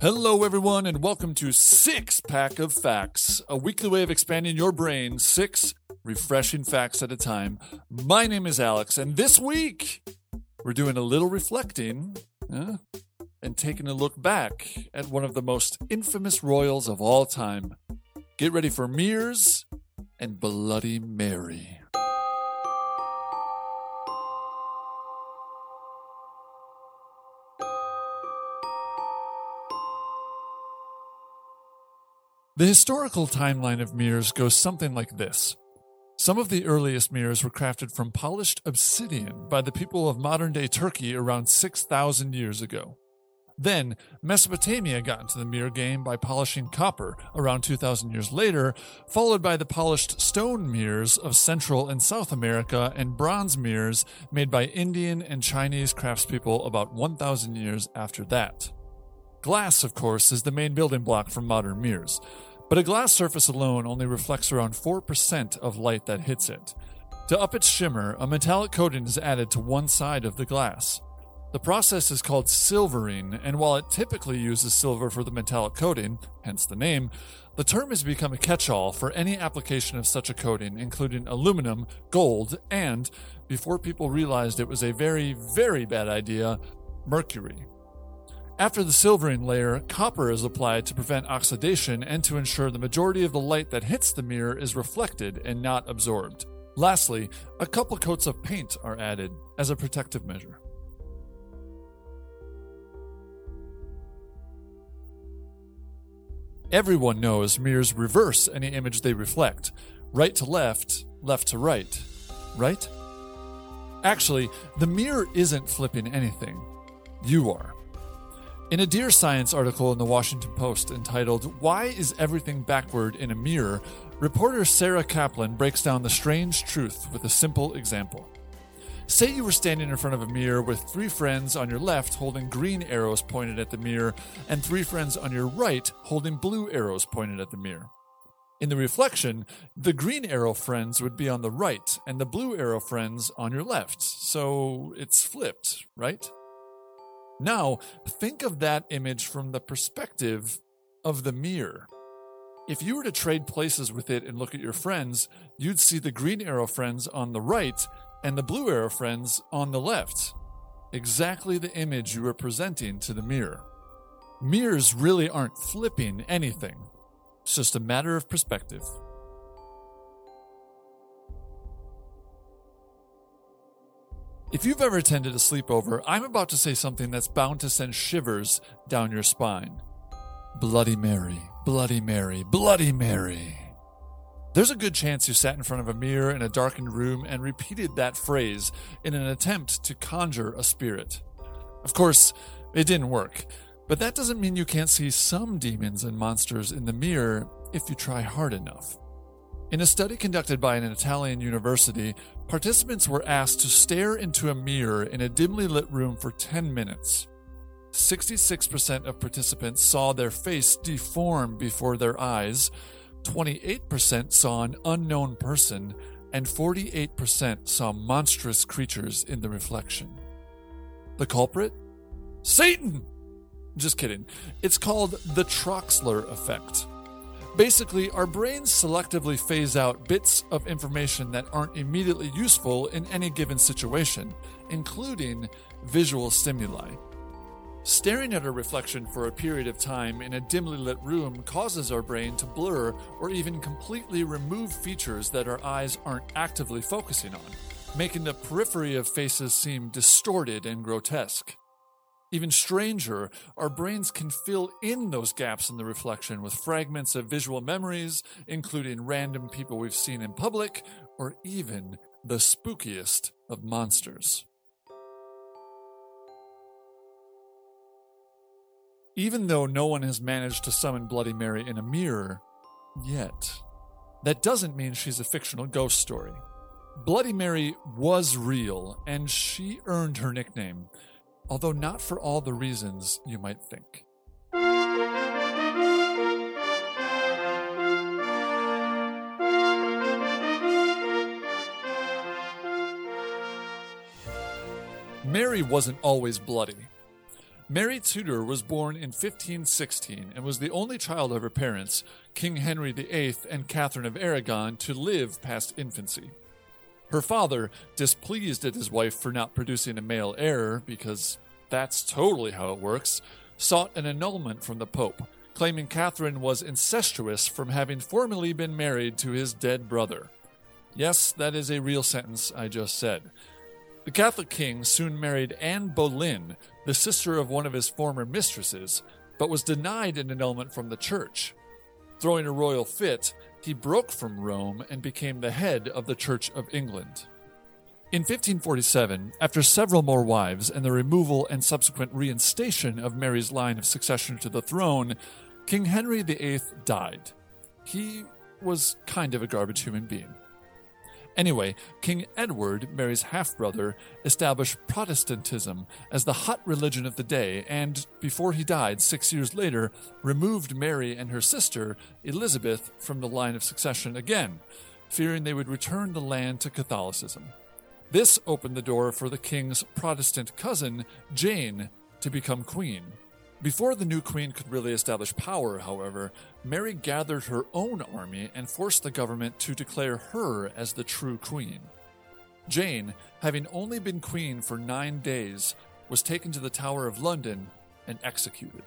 Hello, everyone, and welcome to Six Pack of Facts, a weekly way of expanding your brain six refreshing facts at a time. My name is Alex, and this week we're doing a little reflecting uh, and taking a look back at one of the most infamous royals of all time. Get ready for Mears and Bloody Mary. The historical timeline of mirrors goes something like this. Some of the earliest mirrors were crafted from polished obsidian by the people of modern day Turkey around 6,000 years ago. Then, Mesopotamia got into the mirror game by polishing copper around 2,000 years later, followed by the polished stone mirrors of Central and South America and bronze mirrors made by Indian and Chinese craftspeople about 1,000 years after that. Glass, of course, is the main building block for modern mirrors. But a glass surface alone only reflects around 4% of light that hits it. To up its shimmer, a metallic coating is added to one side of the glass. The process is called silvering, and while it typically uses silver for the metallic coating, hence the name, the term has become a catch all for any application of such a coating, including aluminum, gold, and, before people realized it was a very, very bad idea, mercury. After the silvering layer, copper is applied to prevent oxidation and to ensure the majority of the light that hits the mirror is reflected and not absorbed. Lastly, a couple coats of paint are added as a protective measure. Everyone knows mirrors reverse any image they reflect right to left, left to right. Right? Actually, the mirror isn't flipping anything. You are. In a Dear Science article in the Washington Post entitled, Why is Everything Backward in a Mirror? reporter Sarah Kaplan breaks down the strange truth with a simple example. Say you were standing in front of a mirror with three friends on your left holding green arrows pointed at the mirror, and three friends on your right holding blue arrows pointed at the mirror. In the reflection, the green arrow friends would be on the right, and the blue arrow friends on your left. So it's flipped, right? Now, think of that image from the perspective of the mirror. If you were to trade places with it and look at your friends, you'd see the green arrow friends on the right and the blue arrow friends on the left. Exactly the image you are presenting to the mirror. Mirrors really aren't flipping anything, it's just a matter of perspective. If you've ever attended a sleepover, I'm about to say something that's bound to send shivers down your spine. Bloody Mary, Bloody Mary, Bloody Mary. There's a good chance you sat in front of a mirror in a darkened room and repeated that phrase in an attempt to conjure a spirit. Of course, it didn't work, but that doesn't mean you can't see some demons and monsters in the mirror if you try hard enough. In a study conducted by an Italian university, participants were asked to stare into a mirror in a dimly lit room for 10 minutes. 66% of participants saw their face deform before their eyes, 28% saw an unknown person, and 48% saw monstrous creatures in the reflection. The culprit? Satan! Just kidding. It's called the Troxler effect. Basically, our brains selectively phase out bits of information that aren't immediately useful in any given situation, including visual stimuli. Staring at a reflection for a period of time in a dimly lit room causes our brain to blur or even completely remove features that our eyes aren't actively focusing on, making the periphery of faces seem distorted and grotesque. Even stranger, our brains can fill in those gaps in the reflection with fragments of visual memories, including random people we've seen in public, or even the spookiest of monsters. Even though no one has managed to summon Bloody Mary in a mirror yet, that doesn't mean she's a fictional ghost story. Bloody Mary was real, and she earned her nickname although not for all the reasons you might think. Mary wasn't always bloody. Mary Tudor was born in 1516 and was the only child of her parents, King Henry VIII and Catherine of Aragon, to live past infancy. Her father, displeased at his wife for not producing a male heir, because that's totally how it works, sought an annulment from the Pope, claiming Catherine was incestuous from having formerly been married to his dead brother. Yes, that is a real sentence I just said. The Catholic king soon married Anne Boleyn, the sister of one of his former mistresses, but was denied an annulment from the church. Throwing a royal fit, he broke from Rome and became the head of the Church of England. In 1547, after several more wives and the removal and subsequent reinstation of Mary's line of succession to the throne, King Henry VIII died. He was kind of a garbage human being. Anyway, King Edward, Mary's half brother, established Protestantism as the hot religion of the day, and, before he died six years later, removed Mary and her sister, Elizabeth, from the line of succession again, fearing they would return the land to Catholicism. This opened the door for the king's Protestant cousin, Jane, to become queen. Before the new queen could really establish power, however, Mary gathered her own army and forced the government to declare her as the true queen. Jane, having only been queen for nine days, was taken to the Tower of London and executed.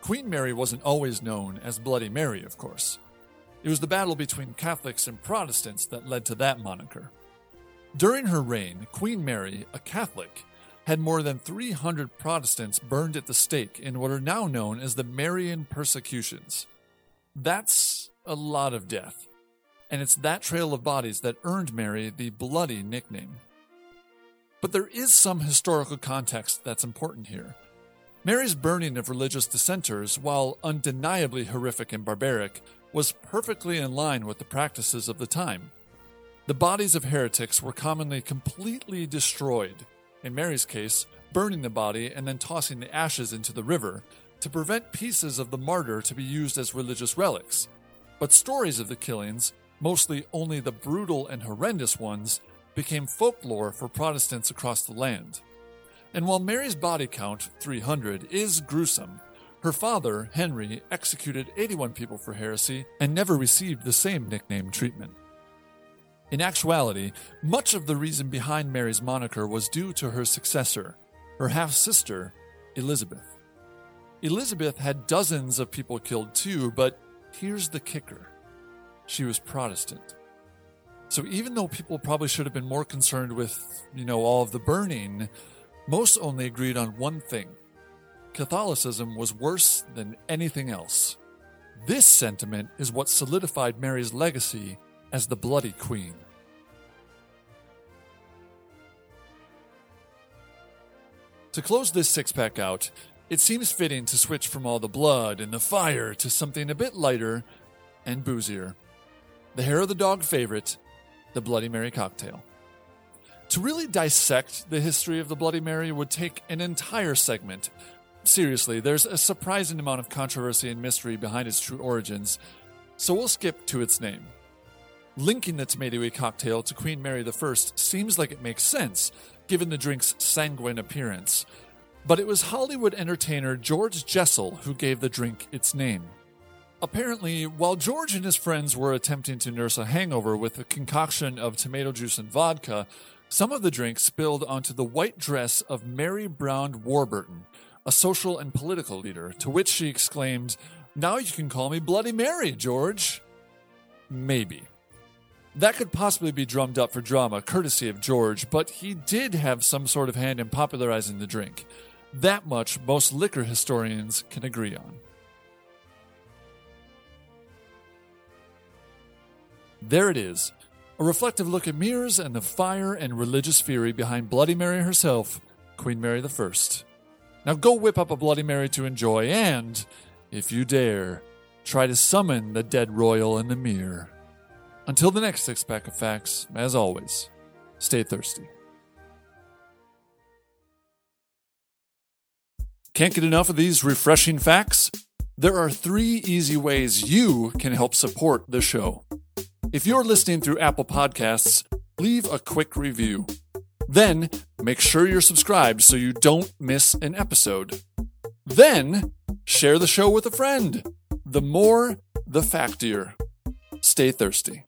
Queen Mary wasn't always known as Bloody Mary, of course. It was the battle between Catholics and Protestants that led to that moniker. During her reign, Queen Mary, a Catholic, had more than 300 Protestants burned at the stake in what are now known as the Marian persecutions. That's a lot of death, and it's that trail of bodies that earned Mary the bloody nickname. But there is some historical context that's important here. Mary's burning of religious dissenters, while undeniably horrific and barbaric, was perfectly in line with the practices of the time. The bodies of heretics were commonly completely destroyed, in Mary's case, burning the body and then tossing the ashes into the river to prevent pieces of the martyr to be used as religious relics. But stories of the killings, mostly only the brutal and horrendous ones, became folklore for Protestants across the land. And while Mary's body count, 300, is gruesome, her father, Henry, executed 81 people for heresy and never received the same nickname treatment. In actuality, much of the reason behind Mary's moniker was due to her successor, her half sister, Elizabeth. Elizabeth had dozens of people killed too, but here's the kicker she was Protestant. So even though people probably should have been more concerned with, you know, all of the burning, most only agreed on one thing Catholicism was worse than anything else. This sentiment is what solidified Mary's legacy as the Bloody Queen. To close this six pack out, it seems fitting to switch from all the blood and the fire to something a bit lighter and boozier. The hair of the dog favorite, the Bloody Mary cocktail. To really dissect the history of the Bloody Mary would take an entire segment. Seriously, there's a surprising amount of controversy and mystery behind its true origins, so we'll skip to its name. Linking the tomatoey cocktail to Queen Mary I seems like it makes sense, given the drink's sanguine appearance. But it was Hollywood entertainer George Jessel who gave the drink its name. Apparently, while George and his friends were attempting to nurse a hangover with a concoction of tomato juice and vodka, some of the drink spilled onto the white dress of Mary Brown Warburton, a social and political leader, to which she exclaimed, Now you can call me Bloody Mary, George. Maybe. That could possibly be drummed up for drama, courtesy of George, but he did have some sort of hand in popularizing the drink. That much most liquor historians can agree on. There it is, a reflective look at mirrors and the fire and religious fury behind Bloody Mary herself, Queen Mary I. Now go whip up a Bloody Mary to enjoy, and, if you dare, try to summon the dead royal in the mirror. Until the next six pack of facts, as always, stay thirsty. Can't get enough of these refreshing facts? There are three easy ways you can help support the show. If you're listening through Apple Podcasts, leave a quick review. Then make sure you're subscribed so you don't miss an episode. Then share the show with a friend. The more, the factier. Stay thirsty.